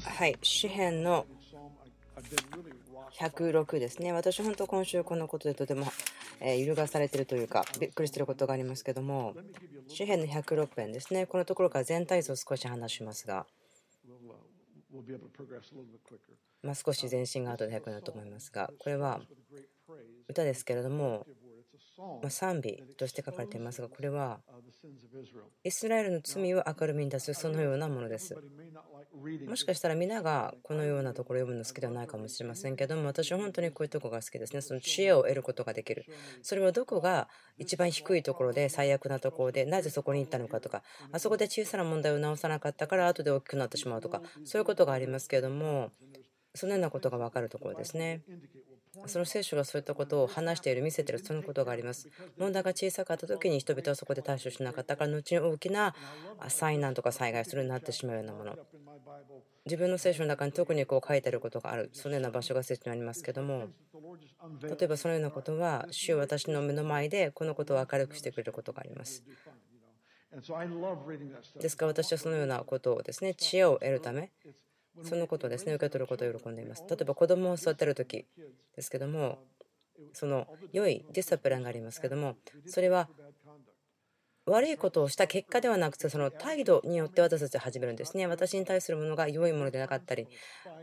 はい、詩篇の106ですね。私、本当、今週このことでとても、え揺るがされているというか、びっくりしていることがありますけども、詩篇の106編ですね。このところから全体像を少し話しますが、まあ、少し前進が後で早くなると思いますが、これは歌ですけれども、ま賛美として書かれていますが、これはイスラエルの罪を明るみに出すそのようなものです。もしかしたら皆がこのようなところを読むの好きではないかもしれませんけども、私は本当にこういうところが好きですね。その知恵を得ることができる。それはどこが一番低いところで最悪なところで、なぜそこに行ったのかとか、あそこで小さな問題を直さなかったから後で大きくなってしまうとか、そういうことがありますけれども、そのようなことが分かるところですね。その聖書がそういったことを話している、見せている、そのことがあります。問題が小さかった時に人々はそこで対処しなかったから、後に大きな災難とか災害それになってしまうようなもの。自分の聖書の中に特にこう書いてあることがある、そのような場所が聖書にありますけども、例えばそのようなことは、主は私の目の前でこのことを明るくしてくれることがあります。ですから私はそのようなことをですね、知恵を得るため、そのことをですね受け取ることを喜んでいます。例えば子供を育てる時ですけどもその良いディスプランがありますけどもそれは悪いことをした結果ではなくてその態度によって私たちは始めるんですね私に対するものが良いものでなかったり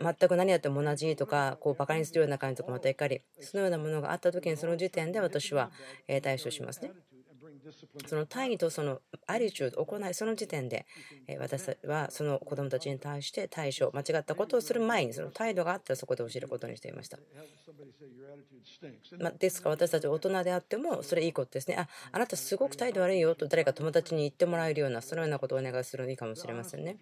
全く何やっても同じとかこうバカにするような感じとかまた怒りそのようなものがあった時にその時点で私は対処しますねその大義とそのアリチュード、行い、その時点で、私はその子供たちに対して対処、間違ったことをする前に、その態度があったらそこで教えることにしていました。まですから私たち大人であっても、それいいことですね。あ、あなたすごく態度悪いよと誰か友達に言ってもらえるような、そのようなことをお願いするのいいかもしれませんね。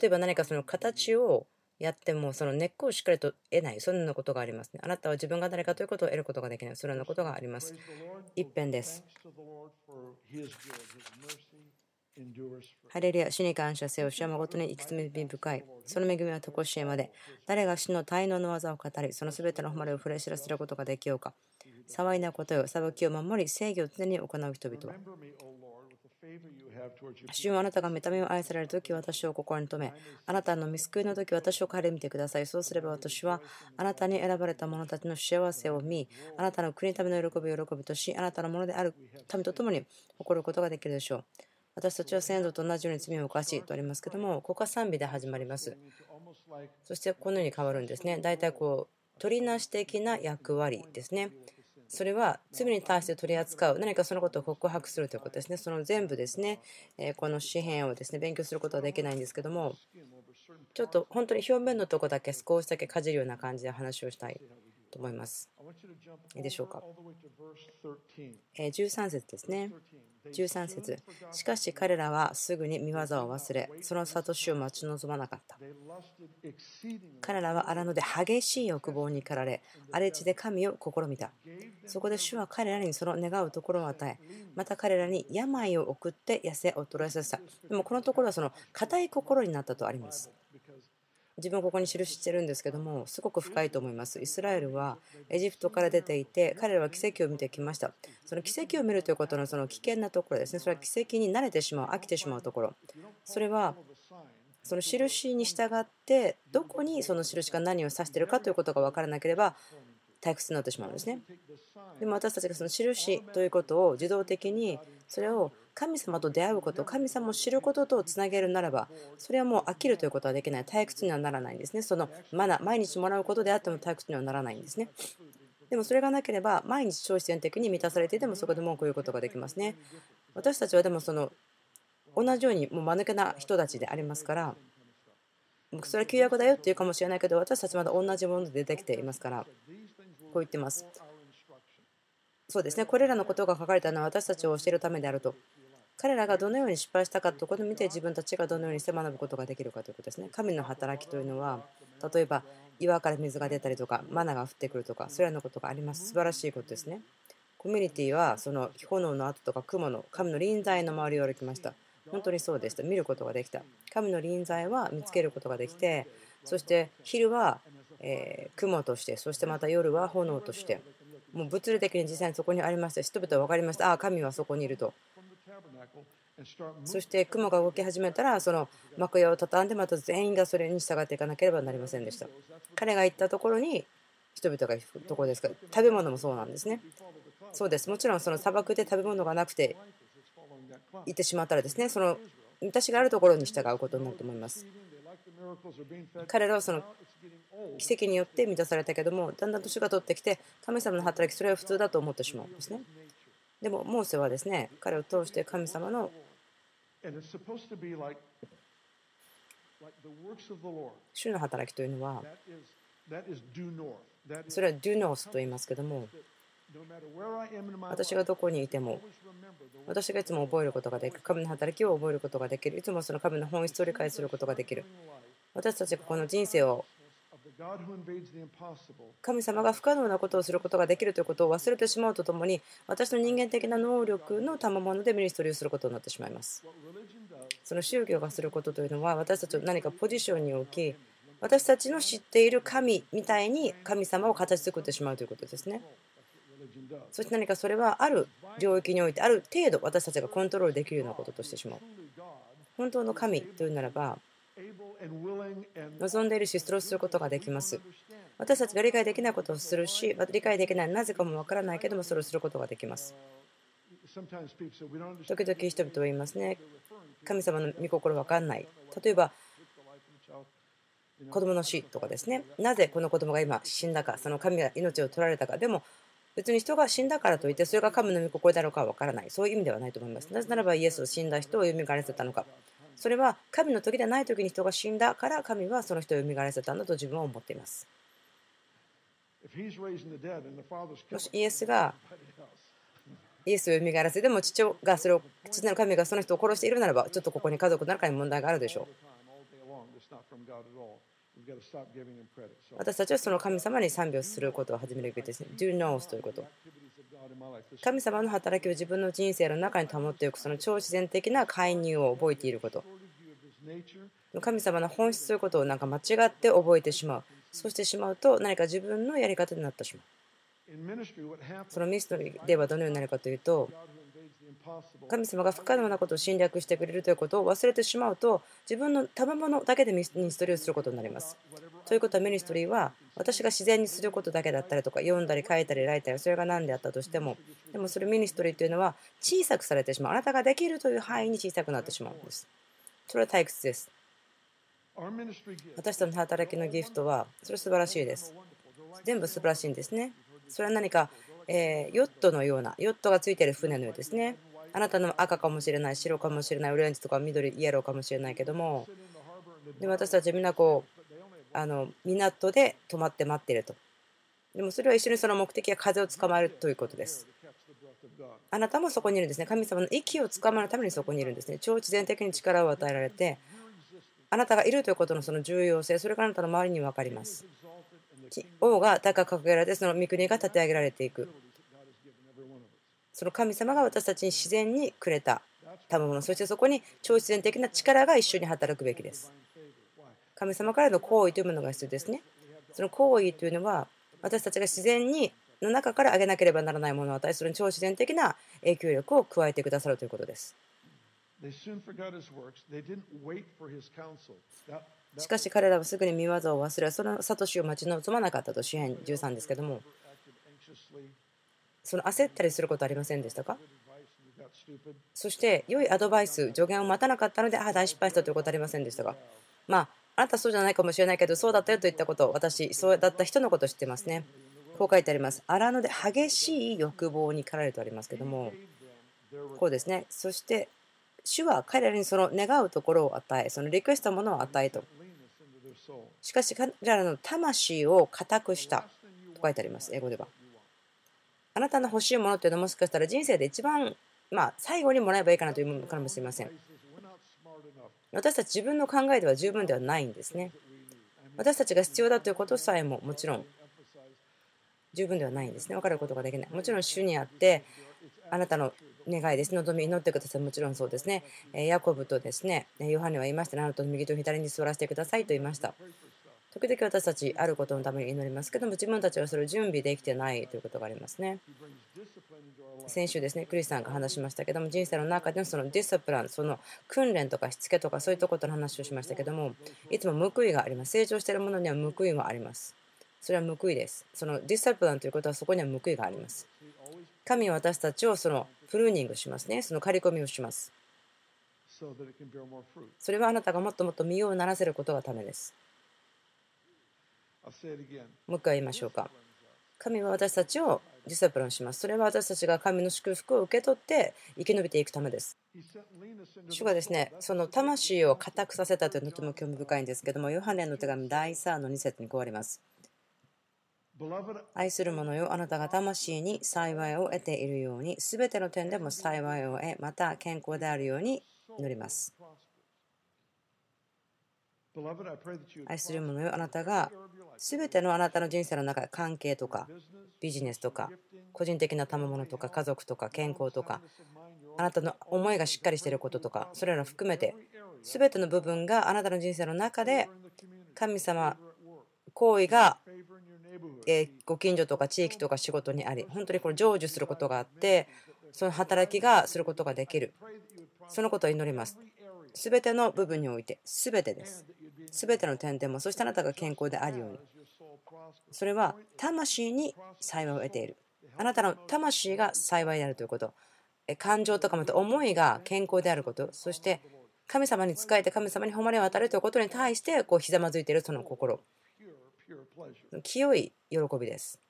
例えば何かその形をやってもその根っこをしっかりと得ない、そんなことがありますね。あなたは自分が誰かということを得ることができない、そのようなことがあります。一辺です。ハレルヤ、主に感謝せよ。主は誠に生き罪深い。その恵みは常しえまで。誰が主の滞納の技を語り、そのすべての誉れを触れ知らせることができようか。騒いなことよ、裁きを守り、正義を常に行う人々は。主よあなたが見た目を愛されるとき私を心に留めあなたの見救いのとき私を顧みてください。そうすれば私はあなたに選ばれた者たちの幸せを見あなたの国のための喜びを喜びとしあなたのものである民と共に誇ることができるでしょう。私たちは先祖と同じように罪を犯しとありますけどもここは賛美で始まります。そしてこのように変わるんですね。大体こう取りなし的な役割ですねそれは罪に対して取り扱う。何かそのことを告白するということですね。その全部ですねこの詩篇をですね勉強することはできないんですけどもちょっと本当に表面のとこだけ少しだけかじるような感じで話をしたいと思います。いいでしょうか？13節ですね。13節。しかし彼らはすぐに見業を忘れその悟しを待ち望まなかった。彼らは荒野で激しい欲望に駆られ荒れ地で神を試みた。そこで主は彼らにその願うところを与えまた彼らに病を送って痩せ衰えさせた。でもこのところはその硬い心になったとあります自分はここに記してるんですけどもすごく深いと思います。イスラエルはエジプトから出ていて彼らは奇跡を見てきました。その奇跡を見るということのその危険なところですね。それは奇跡に慣れてしまう飽きてしまうところ。それはその印に従ってどこにその印が何を指しているかということが分からなければ退屈になってしまうんですね。でも私たちがその印ということを自動的にそれを神様と出会うこと神様を知ることとつなげるならばそれはもう飽きるということはできない。退屈にはならないんですね。そのマナ毎日もらうことであっても退屈にはならないんですね。でもそれがなければ毎日超自然的に満たされていてもそこで文句を言うことができますね。私たちはでもその同じようにもう間抜けな人たちでありますからそれは旧約だよって言うかもしれないけど私たちまだ同じもので出てきていますからこう言ってます。そうですね。これらのことが書かれたのは私たちを教えるためであると。彼らがどのように失敗したかということを見て自分たちがどのようにして学ぶことができるかということですね。神の働きというのは例えば岩から水が出たりとかマナが降ってくるとかそれらのことがあります。素晴らしいことですね。コミュニティはその炎の跡とか雲の神の臨在の周りを歩きました。本当にそうでした。見ることができた。神の臨在は見つけることができてそして昼はえー雲としてそしてまた夜は炎としてもう物理的に実際にそこにありました人々は分かりました。ああ神はそこにいると。そして雲が動き始めたらその幕屋を畳んでまた全員がそれに従っていかなければなりませんでした。彼が行ったところに人々が行くところですから食べ物もそうなんですね。そうです。もちろんその砂漠で食べ物がなくて行ってしまったらですねその私があるところに従うことになると思います。彼らはその奇跡によって満たされたけどもだんだん年が取ってきて神様の働きそれは普通だと思ってしまうんですね。でもモーセはですね彼を通して神様の主の働きというのはそれはデュノースと言いますけども私がどこにいても私がいつも覚えることができる神の働きを覚えることができるいつもその神の本質を理解することができる。私たちがこの人生を神様が不可能なことをすることができるということを忘れてしまうとともに私の人間的な能力の賜物でミニストリーをすることになってしまいます。その宗教がすることというのは私たちを何かポジションに置き私たちの知っている神みたいに神様を形作ってしまうということですね。そして何かそれはある領域においてある程度私たちがコントロールできるようなこととしてしまう。本当の神というならば望んでいるしストロすることができます。私たちが理解できないことをするし理解できないなぜかもわからないけどもそれをすることができます。時々人々は言いますね。神様の御心わかんない。例えば子供の死とかですね。なぜこの子供が今死んだかその神が命を取られたか。でも別に人が死んだからといってそれが神の御心だろうかは分からない。そういう意味ではないと思います。なぜならばイエスを死んだ人を蘇らせたのかそれは神の時でない時に人が死んだから神はその人を蘇らせたんだと自分は思っています。もしイエスがイエスを蘇らせでも父がそれを父なる神がその人を殺しているならばちょっとここに家族の中に問題があるでしょう。私たちはその神様に賛美をすることを始めるべきですね。Do knows ということ。神様の働きを自分の人生の中に保っておくその超自然的な介入を覚えていること。神様の本質ということをなんか間違って覚えてしまう。そうしてしまうと何か自分のやり方になってしまう。そのミニストリーではどのようになるかというと神様が不可能なことを侵略してくれるということを忘れてしまうと自分の賜物だけでミニストリーをすることになります。ということはミニストリーは私が自然にすることだけだったりとか読んだり書いたり書いたりそれが何であったとしてもでもそれミニストリーというのは小さくされてしまうあなたができるという範囲に小さくなってしまうんです。それは退屈です。私たちの働きのギフトはそれは素晴らしいです。全部素晴らしいんですね。それは何か、えヨットのようなヨットがついている船のようですね。あなたの赤かもしれない白かもしれないオレンジとか緑イエローかもしれないけどもで私たちみんなこうあの港で泊まって待っていると。でもそれは一緒にその目的は風を捕まえるということです。あなたもそこにいるんですね。神様の息を捕まるためにそこにいるんですね。超自然的に力を与えられてあなたがいるということのその重要性それがあなたの周りに分かります。王が高く掲げられてその御国が立て上げられていく。その神様が私たちに自然にくれた。賜物そしてそこに超自然的な力が一緒に働くべきです。神様からの行為というものが必要ですね。その行為というのは私たちが自然にの中から上げなければならないものを与えそれに超自然的な影響力を加えてくださるということです。しかし彼らはすぐに見業を忘れその悟しを待ち望まなかったと詩篇13ですけども。その焦ったりすることありませんでしたか？そして良いアドバイス助言を待たなかったのでああ大失敗したということありませんでしたか？まああなたそうじゃないかもしれないけどそうだったよといったこと私そうだった人のこと知ってますね。こう書いてあります。荒野で激しい欲望に駆られるとありますけども。こうですね。そして主は彼らにその願うところを与えそのリクエストものを与えと。しかし彼らの魂を固くした。と書いてあります。英語では。あなたの欲しいものっていうのはもしかしたら人生で一番、まあ、最後にもらえばいいかなというものかもしれません。私たち自分の考えでは十分ではないんですね。私たちが必要だということさえももちろん十分ではないんですね。分かることができない。もちろん主にあってあなたの願いです。望み祈ってください。もちろんそうですね。ヤコブとですね、ヨハネは言いました。あなたの右と左に座らせてくださいと言いました。時々私たちあることのために祈りますけども自分たちはそれを準備できてないということがありますね先週ですね、クリスさんが話しましたけども、人生の中でのそのディスプラン、その訓練とかしつけとかそういったことの話をしましたけども、いつも報いがあります。成長しているものには報いはあります。それは報いです。そのディスプランということはそこには報いがあります。神は私たちをそのプルーニングしますね。その刈り込みをします。それはあなたがもっともっと身をならせることがためです。もう一回言いましょうか。神は私たちをディサプランします。それは私たちが神の祝福を受け取って生き延びていくためです。主がですね、その魂を固くさせたというのとても興味深いんですけども、ヨハネの手紙第3の2節にこうあります。愛する者よ、あなたが魂に幸いを得ているように、すべての点でも幸いを得、また健康であるように祈ります。愛する者よ、あなたがすべてのあなたの人生の中で関係とかビジネスとか個人的な賜物とか家族とか健康とかあなたの思いがしっかりしていることとかそれらを含めて全ての部分があなたの人生の中で神様行為がご近所とか地域とか仕事にあり本当にこれ成就することがあってその働きがすることができる。そのことを祈ります全ての部分において全てです。全ての点でもそしてあなたが健康であるように。それは魂に幸いを得ている。あなたの魂が幸いであるということ。感情とかまた思いが健康であること。そして神様に仕えて神様に誉れを与えるということに対してこうひざまずいているその心。清い喜びです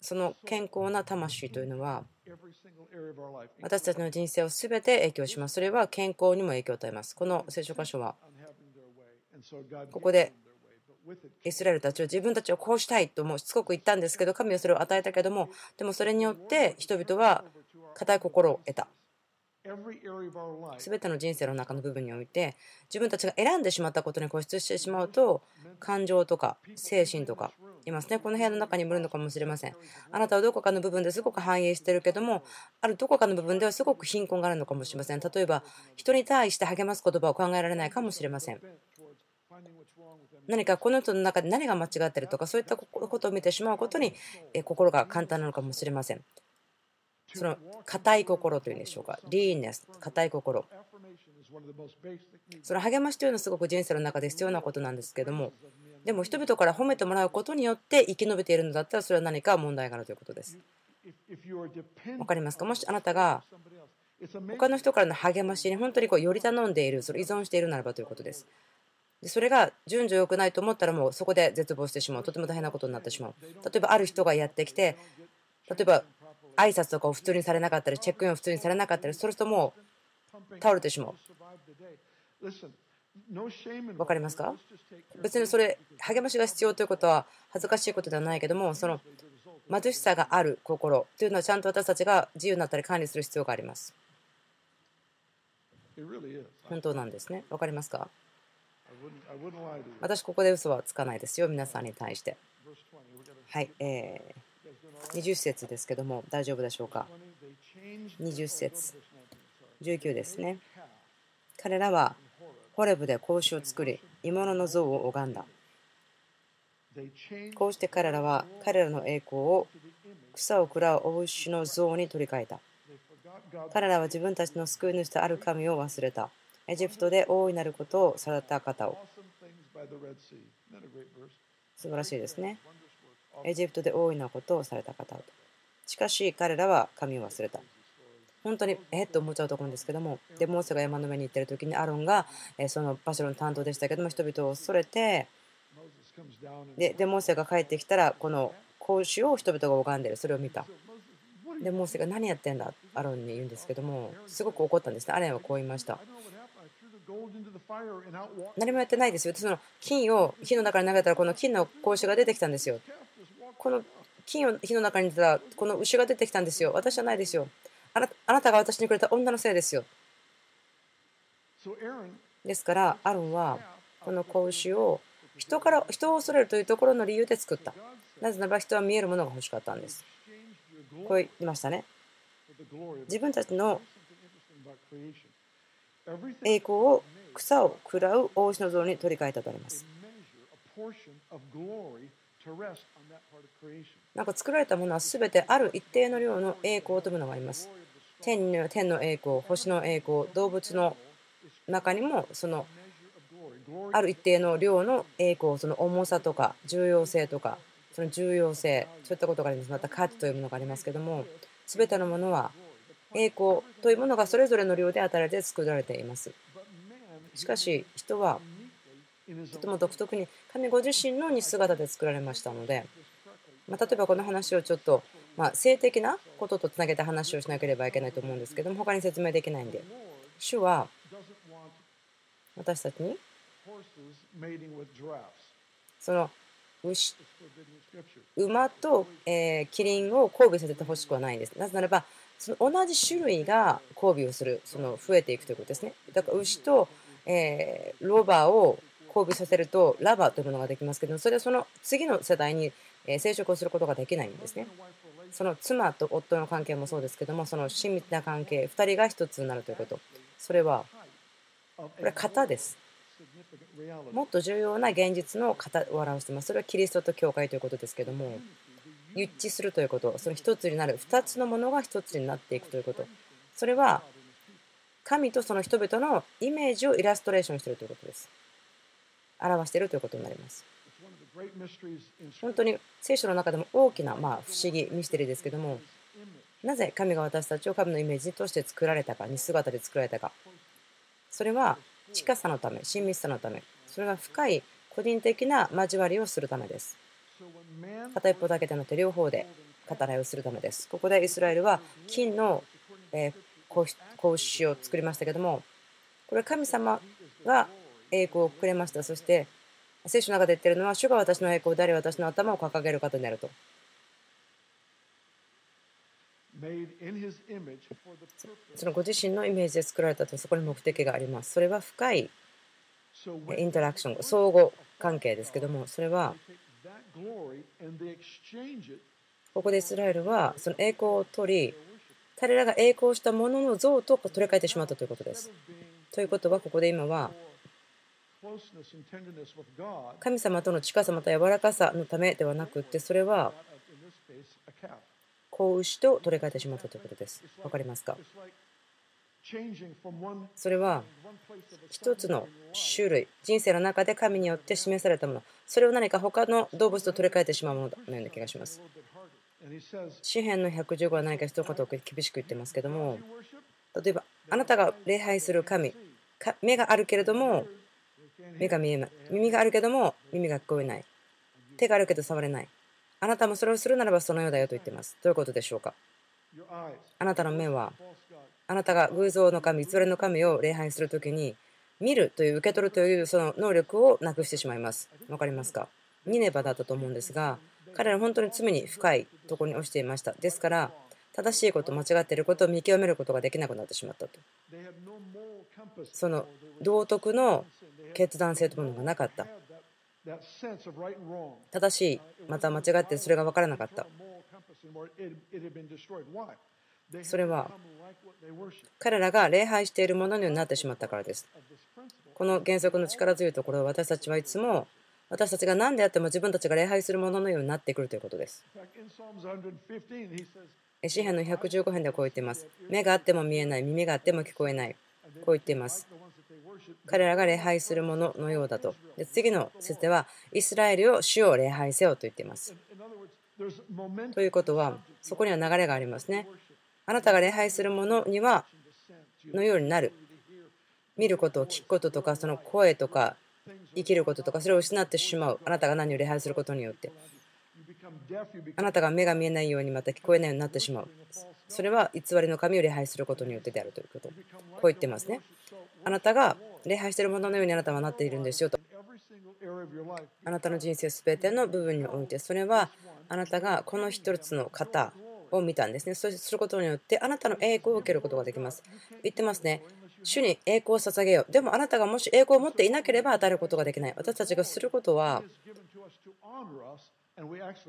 その健康な魂というのは私たちの人生を全て影響します。それは健康にも影響を与えます。この聖書箇所はここでイスラエルたちは自分たちをこうしたいともしつこく言ったんですけど神はそれを与えたけどもでもそれによって人々は固い心を得た全ての人生の中の部分において自分たちが選んでしまったことに固執してしまうと感情とか精神とかいますね。この部屋の中にもいるのかもしれません。あなたはどこかの部分ですごく繁栄してるけどもあるどこかの部分ではすごく貧困があるのかもしれません。例えば人に対して励ます言葉を考えられないかもしれません。何かこの人の中で何が間違ってるとかそういったことを見てしまうことに心が簡単なのかもしれませんその硬い心というんでしょうか、リーネス、硬い心。その励ましというのはすごく人生の中で必要なことなんですけども、でも人々から褒めてもらうことによって生き延びているのだったら、それは何か問題があるということです。分かりますか？もしあなたが他の人からの励ましに本当にこうより頼んでいる、それ依存しているならばということです。それが順序良くないと思ったらもうそこで絶望してしまうとても大変なことになってしまう例えばある人がやってきて例えば挨拶とかを普通にされなかったりチェックインを普通にされなかったりするともう倒れてしまう。分かりますか？別にそれ励ましが必要ということは恥ずかしいことではないけどもその貧しさがある心というのはちゃんと私たちが自由になったり管理する必要があります。本当なんですね。分かりますか？私ここで嘘はつかないですよ皆さんに対して。はいえー20節ですけども大丈夫でしょうか？20節。19ですね。彼らはホレブで格子を作り鋳物の像を拝んだ。こうして彼らは彼らの栄光を草を食らうお牛の像に取り替えた。彼らは自分たちの救い主とある神を忘れた。エジプトで大いなることをされた方を。素晴らしいですね。エジプトで大いなことをされた方。しかし彼らは神を忘れた。本当にえっと思っちゃうと思うんですけども。でモーセが山の上に行ってる時にアロンがその場所の担当でしたけども人々を恐れてででモーセが帰ってきたらこの格子を人々が拝んでる。それを見た。でモーセが何やってんだ？アロンに言うんですけどもすごく怒ったんですね。アレンはこう言いました。何もやってないですよその金を火の中に投げたらこの金の格子が出てきたんですよ。この金を火の中に出たこの牛が出てきたんですよ。私じゃないですよ。あなあなたが私にくれた女のせいですよ。ですから、アロンはこの子牛を人から人を恐れるというところの理由で作った。なぜならば人は見えるものが欲しかったんです。こう言いましたね。自分たちの栄光を草を食らう王子の像に取り替えたとあります。なんか作られたものは全てある一定の量の栄光というものがあります。天の天の栄光、星の栄光、動物の中にもそのある一定の量の栄光、その重さとか重要性とか、その重要性、そういったことがあります。また価値というものがありますけども、全てのものは栄光というものがそれぞれの量で与えられて作られています。しかし人はとても独特に神ご自身の姿で作られましたので、まあ、例えばこの話をちょっと、ま性的なこととつなげた話をしなければいけないと思うんですけども他に説明できないんで主は私たちにその牛馬と、えキリンを交尾させてほしくはないんです。なぜならばその同じ種類が交尾をするその増えていくということですね。だから牛と、えロバを交尾させるとラバーというものができますけどそれはその次の世代に生殖をすることができないんですね。その妻と夫の関係もそうですけどもその親密な関係2人が1つになるということ。それはこれは型です。もっと重要な現実の型を表しています。それはキリストと教会ということですけども一致するということ。その1つになる。2つのものが1つになっていくということ。それは神とその人々のイメージをイラストレーションしているということです。表しているということになります。本当に聖書の中でも大きなまあ不思議ミステリーですけどもなぜ神が私たちを神のイメージとして作られたかに姿で作られたか。それは近さのため親密さのためそれは深い個人的な交わりをするためです。片一方だけでなく両方で語らいをするためです。ここでイスラエルは金の格子を作りましたけどもこれは神様が栄光をくれましたそして聖書の中で言ってるのは、主が私の栄光であり、私の頭を掲げる方になると。そのご自身のイメージで作られたと、そこに目的があります。それは深いインタラクション、相互関係ですけども、それは、ここでイスラエルはその栄光を取り、彼らが栄光したものの像と取り替えてしまったということです。ということは、ここで今は、神様との近さまた柔らかさのためではなくってそれは子牛と取り替えてしまったということです。わかりますか？それは一つの種類人生の中で神によって示されたものそれを何か他の動物と取り替えてしまうもののような気がします。詩篇の115は何か一言厳しく言ってますけども例えばあなたが礼拝する神目があるけれども目が見えない。耳があるけども耳が聞こえない。手があるけど触れない。あなたもそれをするならばそのようだよと言っています。どういうことでしょうか？あなたの目はあなたが偶像の神偽りの神を礼拝するときに見るという受け取るというその能力をなくしてしまいます。分かりますか？ニネバだったと思うんですが彼ら本当に罪に深いところに落ちていました。ですから正しいこと間違っていることを見極めることができなくなってしまったと。その道徳の決断性というものがなかった。正しいまた間違ってそれが分からなかった。それは彼らが礼拝しているものになってしまったからです。この原則の力強いところは私たちはいつも私たちが何であっても自分たちが礼拝するもののようになってくるということです。詩篇の115編ではこう言っています。目があっても見えない。耳があっても聞こえない。こう言っています。彼らが礼拝するもののようだと。で次の説では、イスラエルを主を礼拝せよと言っています。ということは、そこには流れがありますね。あなたが礼拝するものには、のようになる。見ることを、聞くこととか、その声とか、生きることとか、それを失ってしまう。あなたが何を礼拝することによって。あなたが目が見えないようにまた聞こえないようになってしまう。それは偽りの神を礼拝することによってであるということ。こう言ってますね。あなたが礼拝しているもののようにあなたはなっているんですよと。あなたの人生すべての部分において、それはあなたがこの一つの方を見たんですね。そうすることによって、あなたの栄光を受けることができます。言ってますね。主に栄光を捧げよう。でもあなたがもし栄光を持っていなければ与えることができない。私たちがすることは、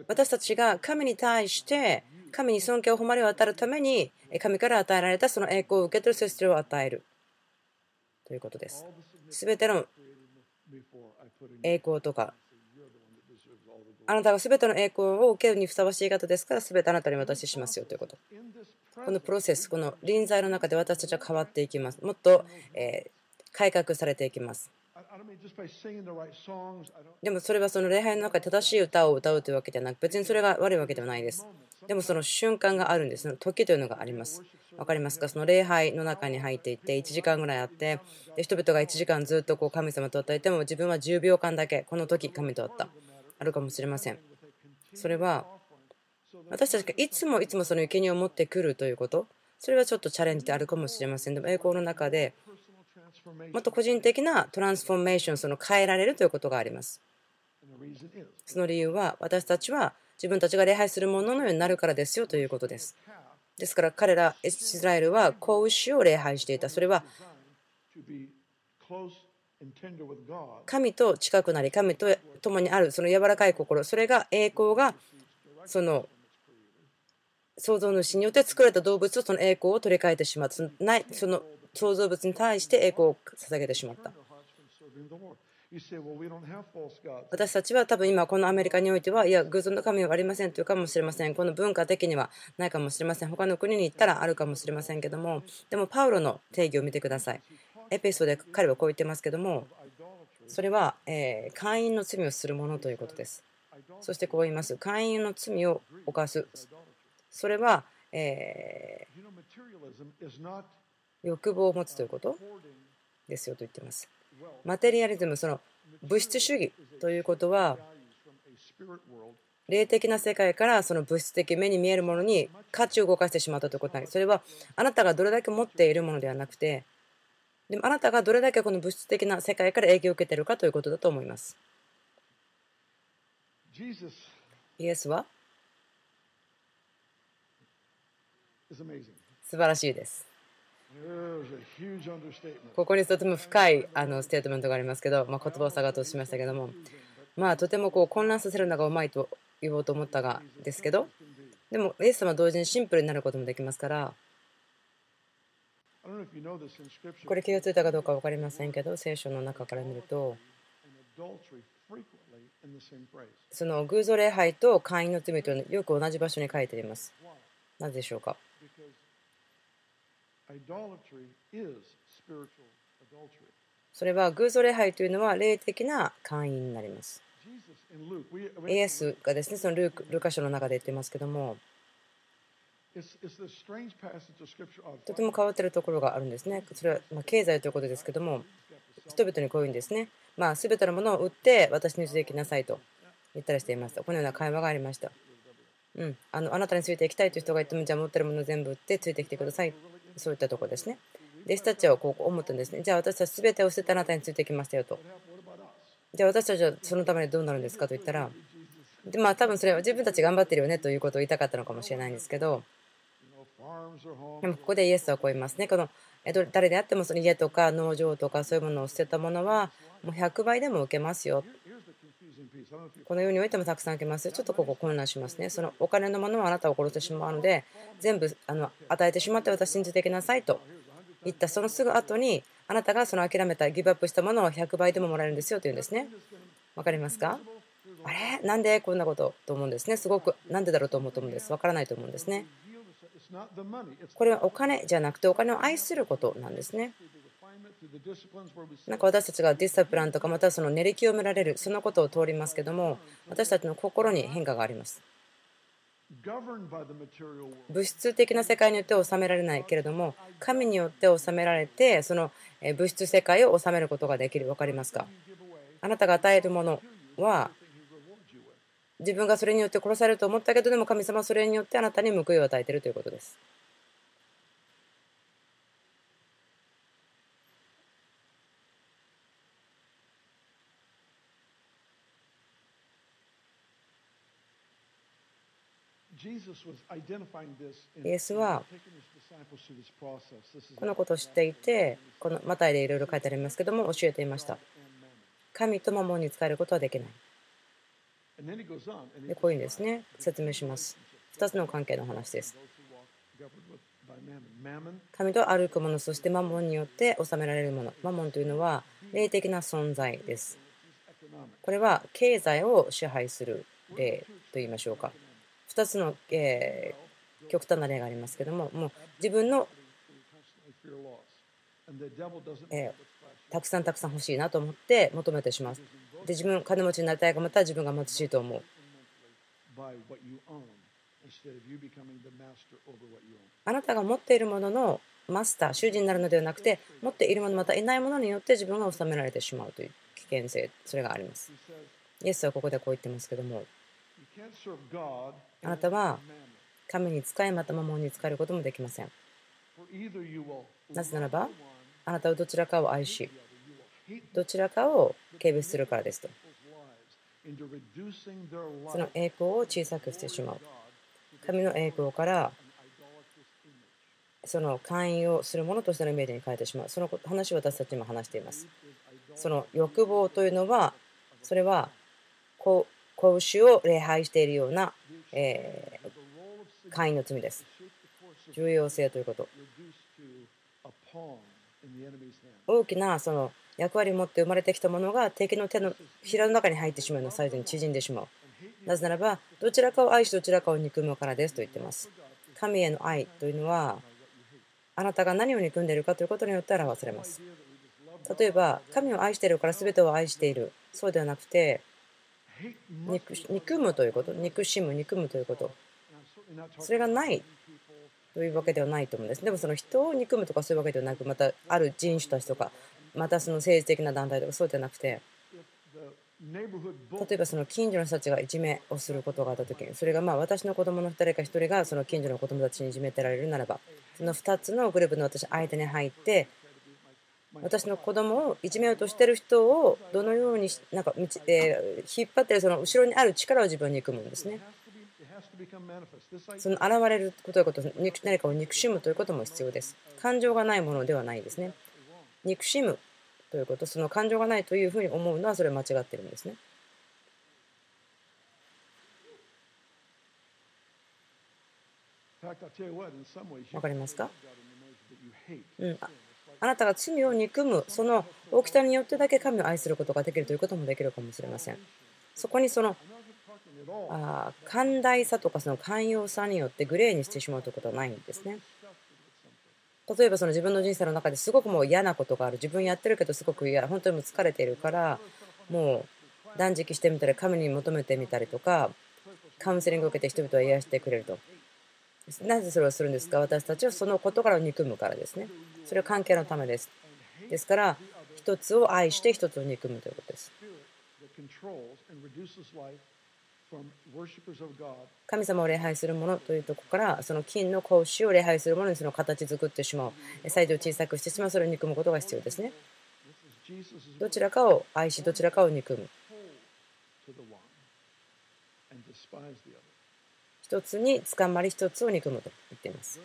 私たちが神に対して神に尊敬を誉れを与えるために神から与えられたその栄光を受け取る性質を与えるということです。すべての栄光とかあなたが全ての栄光を受けるにふさわしい方ですから全てあなたに渡ししますよということ。このプロセスこの臨在の中で私たちは変わっていきます。もっとえ改革されていきます。でもそれはその礼拝の中で正しい歌を歌うというわけではなく別にそれが悪いわけではないです。でもその瞬間があるんです。その時というのがあります。分かりますか？その礼拝の中に入っていって1時間ぐらいあってで人々が1時間ずっとこう神様と与えても自分は10秒間だけこの時神と会った。あるかもしれません。それは私たちがいつもいつもその生贄を持ってくるということ。それはちょっとチャレンジであるかもしれません。でも栄光の中でもっと個人的なトランスフォーメーションその変えられるということがあります。その理由は私たちは自分たちが礼拝するもののようになるからですよということです。ですから彼らイスラエルは子牛を礼拝していた。それは神と近くなり神と共にあるその柔らかい心。それが栄光がその創造主によって作られた動物とその栄光を取り替えてしまった。その創造物に対して栄光を捧げてしまった。私たちは多分今このアメリカにおいてはいや偶像の神はありませんというかもしれません。この文化的にはないかもしれません。他の国に行ったらあるかもしれません。けどもでもパウロの定義を見てくださいエペソで彼はこう言ってますけどもそれは、え会員の罪をするものということです。そしてこう言います。会員の罪を犯すそれは、え欲望を持つということ？ですよと言ってますマテリアリズムその物質主義ということは霊的な世界からその物質的目に見えるものに価値を動かしてしまったということなんですそれはあなたがどれだけ持っているものではなくてでもあなたがどれだけこの物質的な世界から影響を受けているかということだと思います。イエスは？素晴らしいです。ここにとても深いあのステートメントがありますけど、まあ、言葉を探としましたけども、まあ、とてもこう混乱させるのがうまいと言おうと思ったがですけどでもイエス様は同時にシンプルになることもできますから。これ気がついたかどうか分かりませんけど聖書の中から見るとその偶像礼拝と会員の罪というのはよく同じ場所に書いてあります。なぜでしょうか？それは偶像礼拝というのは霊的な会員になりますイエスがですねそのルーカ書の中で言ってますけどもとても変わっているところがあるんですね。それはま経済ということですけども、人々にこういうんですね。まあ、全てのものを売って私についてきなさいと言ったりしていました。このような会話がありました。うん、あのあなたについていきたいという人がいても、じゃあ持ってるものを全部売ってついてきてください。そういったとこですね。弟子たちはこう思ったんですね。じゃあ私たち全てを捨ててあなたについてきましたよと。じゃあ私たちはそのためにどうなるんですかと言ったら、でまあ多分それは自分たち頑張ってるよねということを言いたかったのかもしれないんですけど、でもここでイエスはこう言いますね。この誰であってもその家とか農場とかそういうものを捨てたものはもう100倍でも受けますよ。このようにおいてもたくさん受けます。ちょっとここ混乱しますね。そのお金のものはあなたを殺してしまうので全部あの与えてしまって私についてきなさいと言ったそのすぐ後にあなたがその諦めたギブアップしたものを100倍でももらえるんですよと言うんですね。わかりますか？あれ？なんでこんなことと思うんですね。すごくなんでだろうと思うと思うんです。わからないと思うんですね。これはお金じゃなくてお金を愛することなんですね。なんか私たちがディスタプランとかまたその練り清められるそのことを通りますけども私たちの心に変化があります。物質的な世界によって治められないけれども神によって治められてその物質世界を治めることができる。分かりますか？あなたが与えるものは自分がそれによって殺されると思ったけどでも神様はそれによってあなたに報いを与えているということです。イエスはこのことを知っていてこのマタイでいろいろ書いてありますけども教えていました。神とマモンに仕えることはできない。でこういうんですね。説明します。2つの関係の話です。神と歩くものそしてマモンによって治められるもの。マモンというのは霊的な存在です。これは経済を支配する例といいましょうか2つの、えー、極端な例がありますけどももう自分の、えー、たくさんたくさん欲しいなと思って求めてしまう。で自分金持ちになりたいがまた自分が貧しいと思う。あなたが持っているもののマスター、主人になるのではなくて、持っているもの、またいないものによって自分が治められてしまうという危険性、それがあります。イエスはここでこう言ってますけども、あなたは神に使い、また魔物に使えることもできません。なぜならば、あなたはどちらかを愛し、どちらかを軽蔑するからですと。その栄光を小さくしてしまう。神の栄光からその会員をするものとしてのイメージに変えてしまう。その話を私たちも話しています。その欲望というのは、それは子牛を礼拝しているような、えー、会員の罪です。重要性ということ。大きなその役割を持って生まれてきたものが敵の手のひらの中に入ってしまうようなサイズに縮んでしまう。なぜならば、どちらかを愛し、どちらかを憎むからですと言っています。神への愛というのは、あなたが何を憎んでいるかということによって表されます。例えば、神を愛しているから全てを愛している。そうではなくて、憎むということ、憎しむ、憎むということ？それがないというわけではないと思うんです。でもその人を憎むとかそういうわけではなく、またある人種たちとか、またその政治的な団体とかそうではなくて、例えばその近所の人たちがいじめをすることがあった時にそれがまあ私の子供の誰か1人がその近所の子供たちにいじめてられるならばその2つのグループの私間に入って私の子供をいじめようとしてる人をどのようになんか、え引っ張ってるその後ろにある力を自分に組むんですね。その現れるこということ何かを憎しむということも必要です。感情がないものではないですね。憎しむということ、その感情がないというふうに思うのはそれは間違ってるんですね。わかりますか、うん、あなたが罪を憎むその大きさによってだけ神を愛することができるということもできるかもしれません。そこにそのあ寛大さとかその寛容さによってグレーにしてしまうということはないんですね。例えばその自分の人生の中ですごくもう嫌なことがある自分やってるけどすごく嫌本当にもう疲れているからもう断食してみたり神に求めてみたりとかカウンセリングを受けて人々を癒してくれるとなぜそれをするんですか？私たちはそのことから憎むからですね。それは関係のためです。ですから一つを愛して一つを憎むということです。神様を礼拝するものというところからその金の格子を礼拝するものにその形作ってしまう。サイズを小さくしてしまうそれを憎むことが必要ですね。どちらかを愛しどちらかを憎む。一つに捕まり一つを憎むと言っています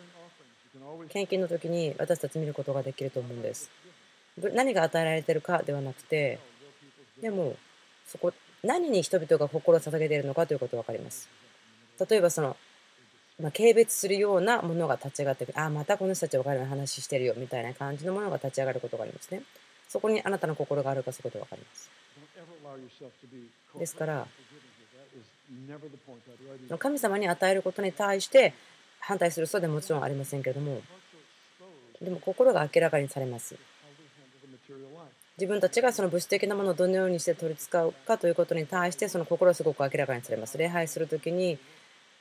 献金の時に私たち見ることができると思うんです何が与えられてるかではなくてでもそこ何に人々が心を捧げているのかということが分かります。例えばその、まあ、軽蔑するようなものが立ち上がってくる。ああ、またこの人たちお金の話してるよみたいな感じのものが立ち上がることがありますね。そこにあなたの心があるかそういうこで分かります。ですから、神様に与えることに対して反対する人でもちろんありませんけれども、でも心が明らかにされます。自分たちがその物質的なものをどのようにして取り使うかということに対してその心をすごく明らかにされます。礼拝する時に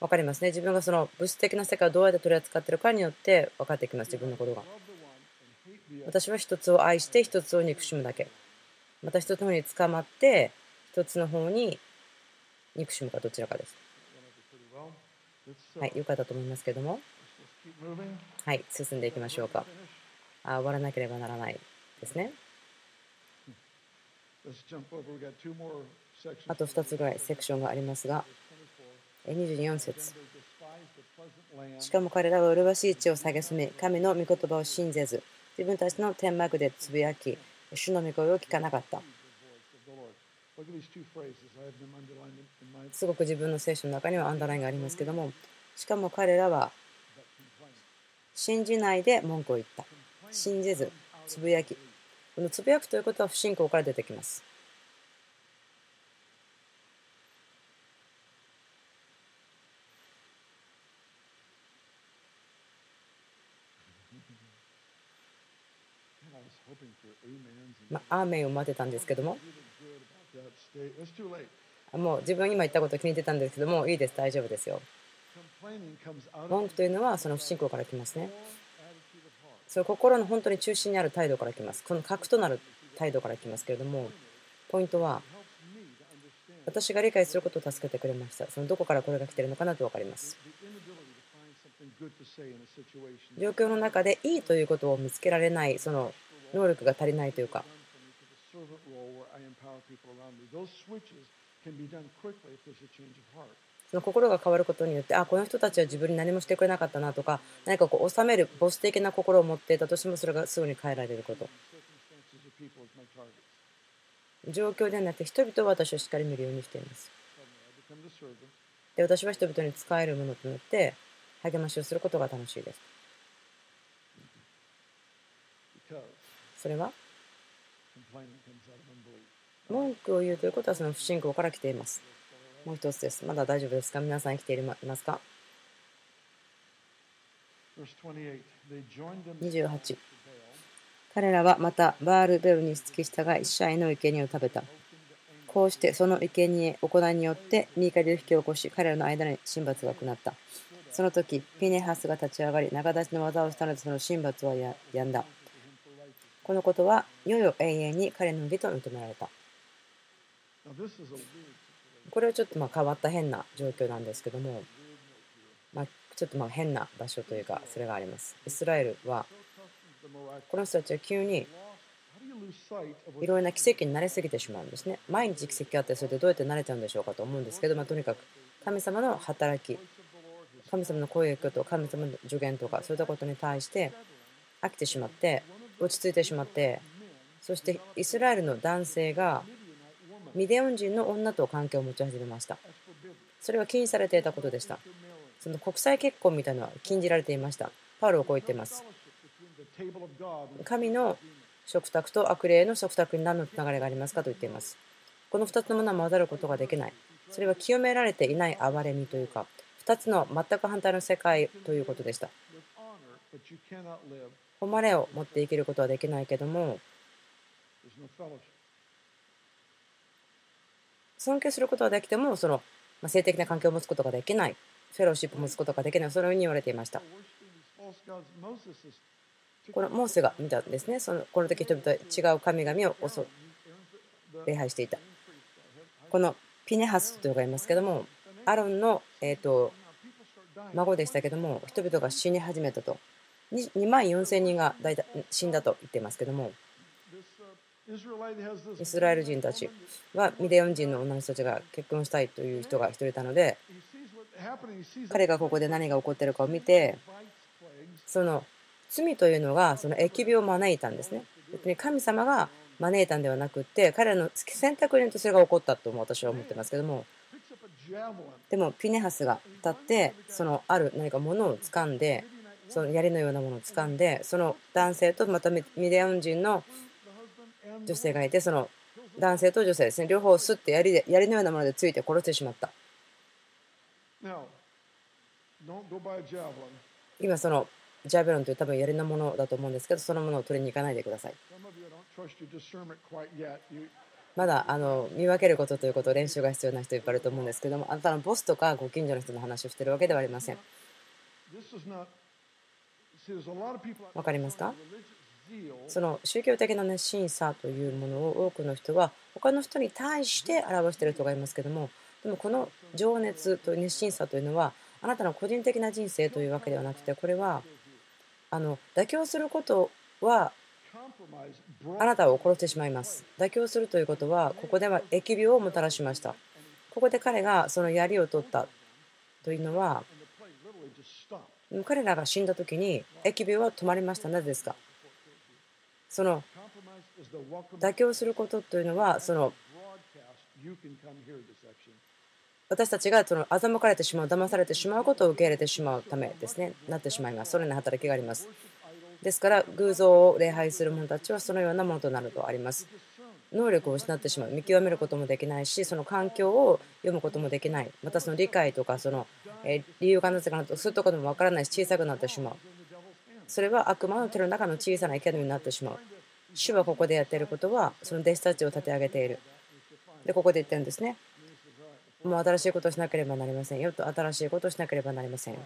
分かりますね。自分がその物質的な世界をどうやって取り扱ってるかによって分かってきます。自分のことが。私は一つを愛して一つを憎しむだけ。また一つの方に捕まって一つの方に憎しむかどちらかです。はい、よかったと思いますけども。はい、進んでいきましょうか。あ終わらなければならないですね。あと2つぐらいセクションがありますが、24節しかも彼らは麗しい地を蔑み、神の御言葉を信ぜず、自分たちの天幕でつぶやき、主の御声を聞かなかった。すごく自分の聖書の中にはアンダーラインがありますけども、しかも彼らは信じないで文句を言った。信じず、つぶやき、このつぶやくということは不信仰から出てきます。まあ、アーメンを待ってたんですけども、もう自分今言ったこと気に入ってたんですけども、いいです、大丈夫ですよ。文句というのはその不信仰から来ますね。その心の本当に中心にある態度から来ます。この核となる態度から来ますけれども、ポイントは、私が理解することを助けてくれました。そのどこからこれが来てるのかなと分かります。状況の中でいいということを見つけられない、その能力が足りないというか、その心が変わることによって、あ、この人たちは自分に何もしてくれなかったなとか、何かこう収めるボス的な心を持っていたとしても、それがすぐに変えられること。状況ではなくて、人々は私をしっかり見るようにしています。で私は人々に使えるものとなって励ましをすることが楽しいです。それは？文句を言うということはその不信仰から来ています。もう一つです。まだ大丈夫ですか？皆さん生きていますか ?28 彼らはまたバールベルに付き従いシャイの生贄を食べた。こうしてその生贄行いによってミーカリを引き起こし彼らの間に神罰が下った。その時ピネハスが立ち上がり長立ちの技をしたのでその神罰はやんだ。このことは世々永遠に彼の義と認められた。これはちょっとまあ変わった変な状況なんですけども、まあ、ちょっとまあ変な場所というか、それがあります。イスラエルは、この人たちは急にいろいろな奇跡に慣れすぎてしまうんですね。毎日奇跡があって、それでどうやって慣れちゃうんでしょうかと思うんですけど、まあ、とにかく神様の働き、神様の声がと神様の助言とか、そういったことに対して飽きてしまって、落ち着いてしまって、そしてイスラエルの男性がミデオン人の女と関係を持ち始めました。それは禁止されていたことでした。その国際結婚みたいなのは禁じられていました。パウロはこう言っています。神の食卓と悪霊の食卓に何のつながりがありますかと言っています。この2つのものは混ざることができない。それは清められていない憐れみというか、2つの全く反対の世界ということでした。誉れを持って生きることはできないけども、尊敬することはできても、その、性的な関係を持つことができない、フェローシップを持つことができない、そのように言われていました。このモーセが見たんですね。そのこの時人々は違う神々を襲礼拝していた。このピネハスというのがいますけども、アロンの、えーと、孫でしたけども、人々が死に始めたと。2万4000人が大体死んだと言っていますけども、イスラエル人たちはミディアン人の女の人たちが結婚したいという人が1人いたので彼がここで何が起こってるかを見てその罪というのがその疫病を招いたんですね。別に神様が招いたんではなくって彼らの選択によってそれが起こったと私は思ってますけども。でもピネハスが立ってそのある何か物を掴んでその槍のようなものを掴んでその男性とまたミデアン人の女性がいてその男性と女性ですね。両方すって槍で槍のようなものでついて殺してしまった。今そのジャベロンという多分槍のものだと思うんですけどそのものを取りに行かないでください。まだあの見分けることということを練習が必要な人いっぱいいると思うんですけどもあなたのボスとかご近所の人の話をしているわけではありませんわかりますか？その宗教的な熱心さというものを多くの人は他の人に対して表している人がいますけどもでもこの情熱と熱心さというのはあなたの個人的な人生というわけではなくてこれはあの妥協することはあなたを殺してしまいます。妥協するということはここでは疫病をもたらしました。ここで彼がその槍を取ったというのは彼らが死んだ時に疫病は止まりました。なぜですか？その妥協することというのはその私たちがその欺かれてしまう騙されてしまうことを受け入れてしまうためですね。なってしまいます。そのような働きがあります。ですから偶像を礼拝する者たちはそのようなものとなるとあります。能力を失ってしまう見極めることもできないしその環境を読むこともできないまたその理解とかその理由がなぜかなとそういうところも分からないし小さくなってしまうそれは悪魔の手の中の小さな生贄になってしまう主はここでやっていることは、その弟子たちを立て上げている。で、ここで言ってるんですね。もう新しいことをしなければなりませんよと、新しいことをしなければなりませんよ。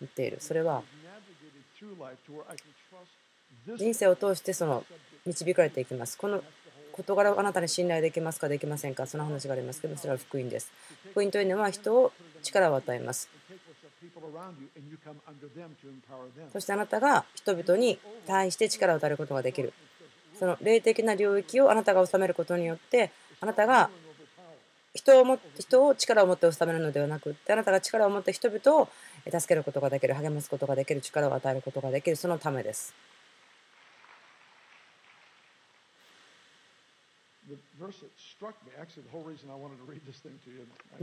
言っている。それは、人生を通してその導かれていきます。この事柄をあなたに信頼できますかできませんかその話がありますけどそれは福音です。福音というのは人を力を与えます。そしてあなたが人々に対して力を与えることができる。その霊的な領域をあなたが治めることによってあなたが人をも人を力を持って治めるのではなくってあなたが力を持って人々を助けることができる励ますことができる力を与えることができるそのためです。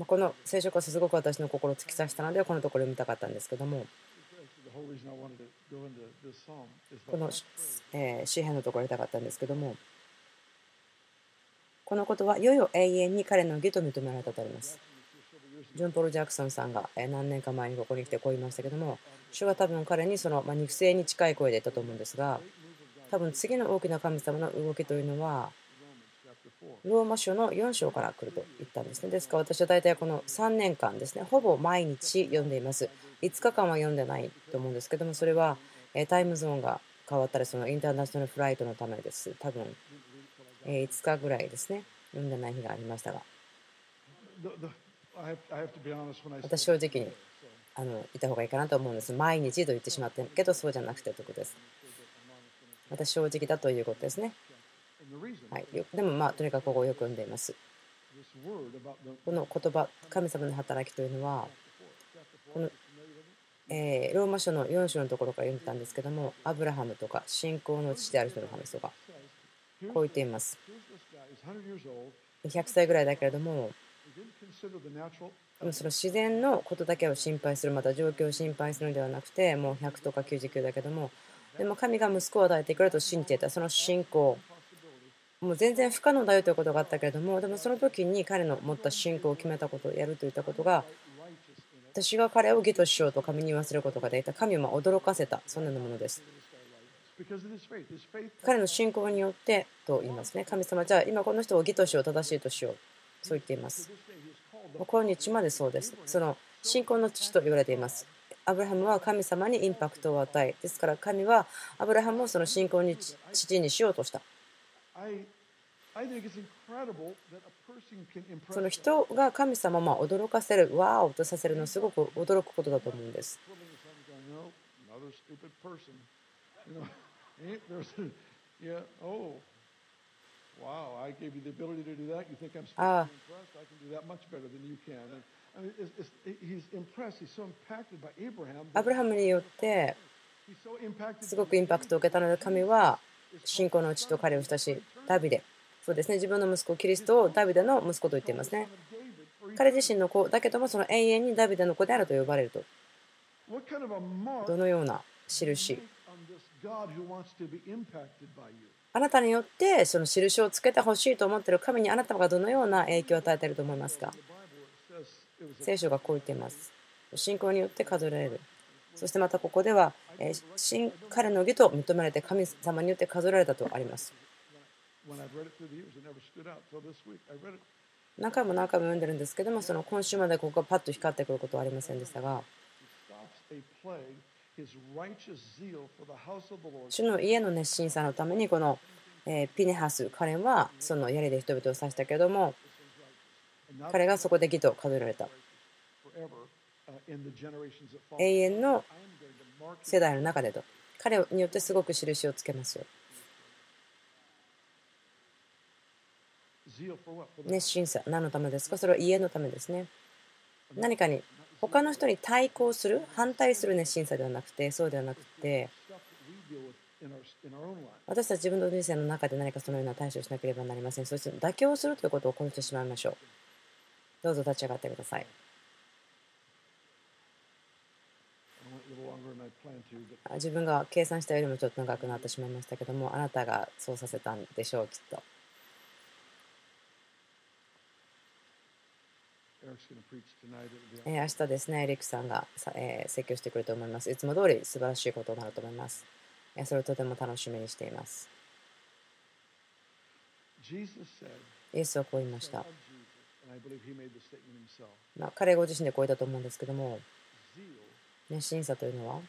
この聖書こそすごく私の心を突き刺したのでこのところ読みたかったんですけども。この詩篇のところにたかったんですけども。このことはいよいよ永遠に彼の義と認められたとあります。ジョン・ポール・ジャクソンさんが何年か前にここに来てこう言いましたけども主は多分彼にその、ま肉声に近い声で言ったと思うんですが多分次の大きな神様の動きというのはローマ書の4章から来ると言ったんですね。ですから私は大体この3年間ですね、ほぼ毎日読んでいます。5日間は読んでないと思うんですけども、それはタイムゾーンが変わったり、そのインターナショナルフライトのためです。多分5日ぐらいですね、読んでない日がありましたが。私正直にあのいた方がいいかなと思うんです。毎日と言ってしまってけどそうじゃなくてということです。私正直だということですね。はい、でもまあとにかくここをよく読んでいます。この言葉、神様の働きというのは、この、えー、ローマ書の4章のところから読んでたんですけども、アブラハムとか信仰の父である人の話とか、こう言っています。100歳ぐらいだけれども、その自然のことだけを心配する、また状況を心配するのではなくて、もう100とか99だけども、でも神が息子を与えてくれると信じていた、その信仰、もう全然不可能だよということがあったけれどもでもその時に彼の持った信仰を決めたことをやるといったことが私が彼を義としようと神に言わせることができた。神を驚かせた。そんなものです。彼の信仰によってと言いますね。神様じゃあ今この人を義としよう正しいとしよう。そう言っています。今日までそうです。その信仰の父と言われています。アブラハムは神様にインパクトを与えですから神はアブラハムをその信仰に父にしようとした。その人が神様を驚かせる、わーおとさせるのはすごく驚くことだと思うんです。ああアブラハムによってすごくインパクトを受けたので神は信仰のうちと彼を親したし、ダビデ。そうですね、自分の息子、キリストをダビデの息子と言っていますね。彼自身の子だけども、その永遠にダビデの子であると呼ばれると。どのような印？あなたによってその印をつけてほしいと思っている神にあなたがどのような影響を与えていると思いますか？聖書がこう言っています。信仰によって数えられる。そしてまたここでは、新彼の義と認められて神様によって数えられたとあります。何回も何回も読んでるんですけども、その今週までここがパッと光ってくることはありませんでしたが、主の家の熱心さのために、このピネハス、彼はその槍で人々を刺したけども、彼がそこで義と数えられた。永遠の世代の中でと。彼によってすごく印をつけますよ。熱心さ。何のためですか？それは家のためですね。何かに他の人に対抗する反対する熱心さではなくてそうではなくて私たち自分の人生の中で何かそのような対処をしなければなりません。そして妥協するということをこしてしまいましょう。どうぞ立ち上がってください自分が計算したよりもちょっと長くなってしまいましたけどもあなたがそうさせたんでしょうきっと。えー、明日ですね、エリックさんが、えー、説教してくると思います。いつも通り素晴らしいことになると思います。えー、それをとても楽しみにしています。イエスはこう言いました。まあ、彼ご自身でこう言ったと思うんですけども、熱心さというのは、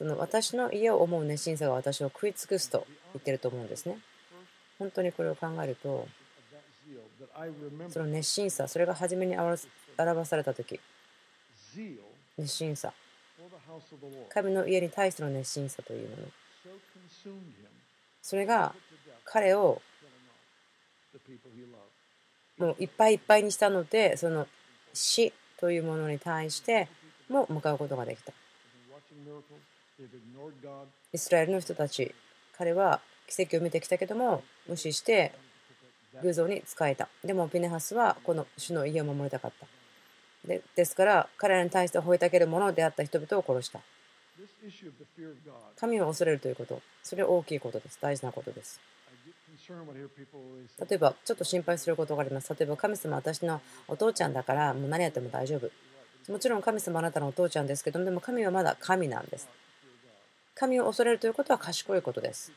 その私の家を思う熱心さが私を食い尽くすと言ってると思うんですね。本当にこれを考えると、その熱心さ、それが初めに表されたとき、熱心さ、神の家に対しての熱心さというもの、それが彼をもういっぱいいっぱいにしたので、その死というものに対しても向かうことができた。イスラエルの人たち、彼は奇跡を見てきたけども、無視して偶像に仕えた。でもピネハスはこの主の家を守りたかった。でですから彼らに対して吠えたける者であった人々を殺した。神を恐れるということ、それは大きいことです。大事なことです。例えば、ちょっと心配することがあります。例えば、神様、私のお父ちゃんだから、もう何やっても大丈夫。もちろん神様あなたのお父ちゃんですけども、でも神はまだ神なんです。神を恐れるということは賢いことです。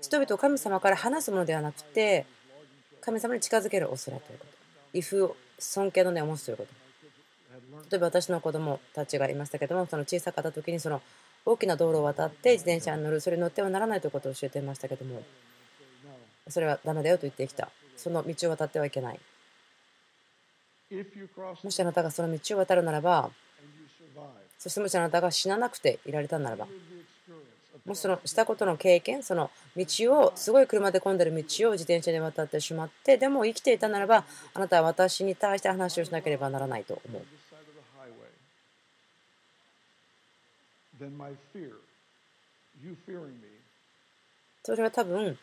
人々を神様から離すものではなくて、神様に近づける恐れということ。威風、尊敬の念を持つということ。例えば私の子供たちがいましたけども、その小さかった時にその大きな道路を渡って自転車に乗る、それに乗ってはならないということを教えていましたけども、それはダメだよと言ってきた。その道を渡ってはいけない。もしあなたがその道を渡るならば、そしてもしあなたが死ななくていられたならば、もしそのしたことの経験、その道を、すごい車で混んでる道を自転車で渡ってしまって、でも生きていたならば、あなたは私に対して話をしなければならないと思う。それは多分、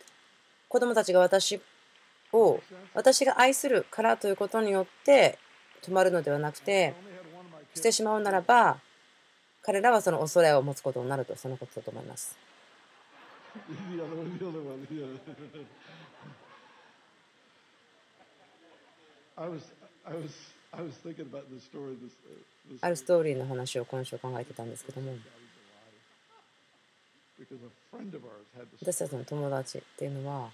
子供たちが私を、私が愛するからということによって止まるのではなくて、してしまうならば、彼らはその恐れを持つことになると、そのことだと思います。あるストーリーの話を今週考えてたんですけども、私たちの友達っていうのは、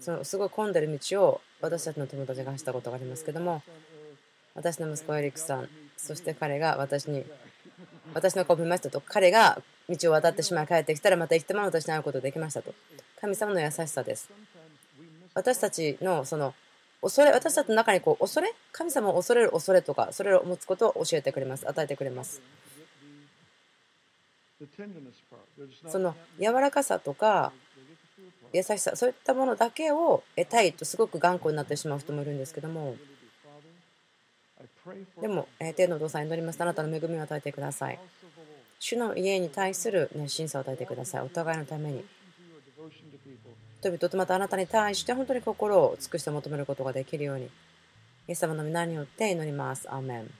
そのすごい混んでる道を私たちの友達が走ったことがありますけども、私の息子エリックさん、そして彼が私に、私の子を見ましたと、彼が道を渡ってしまい帰ってきたらまた生きたまま私に会うことができましたと。神様の優しさです。私たちのその恐れ、私たちの中にこう恐れ、神様を恐れる恐れとか、それを持つことを教えてくれます、与えてくれます。その柔らかさとか優しさ、そういったものだけを得たいとすごく頑固になってしまう人もいるんですけども、でも、天のお父さんに祈ります。あなたの恵みを与えてください。主の家に対する熱心さを与えてください。お互いのために。人々とまたあなたに対して本当に心を尽くして求めることができるように。イエス様の皆によって祈ります。アーメン。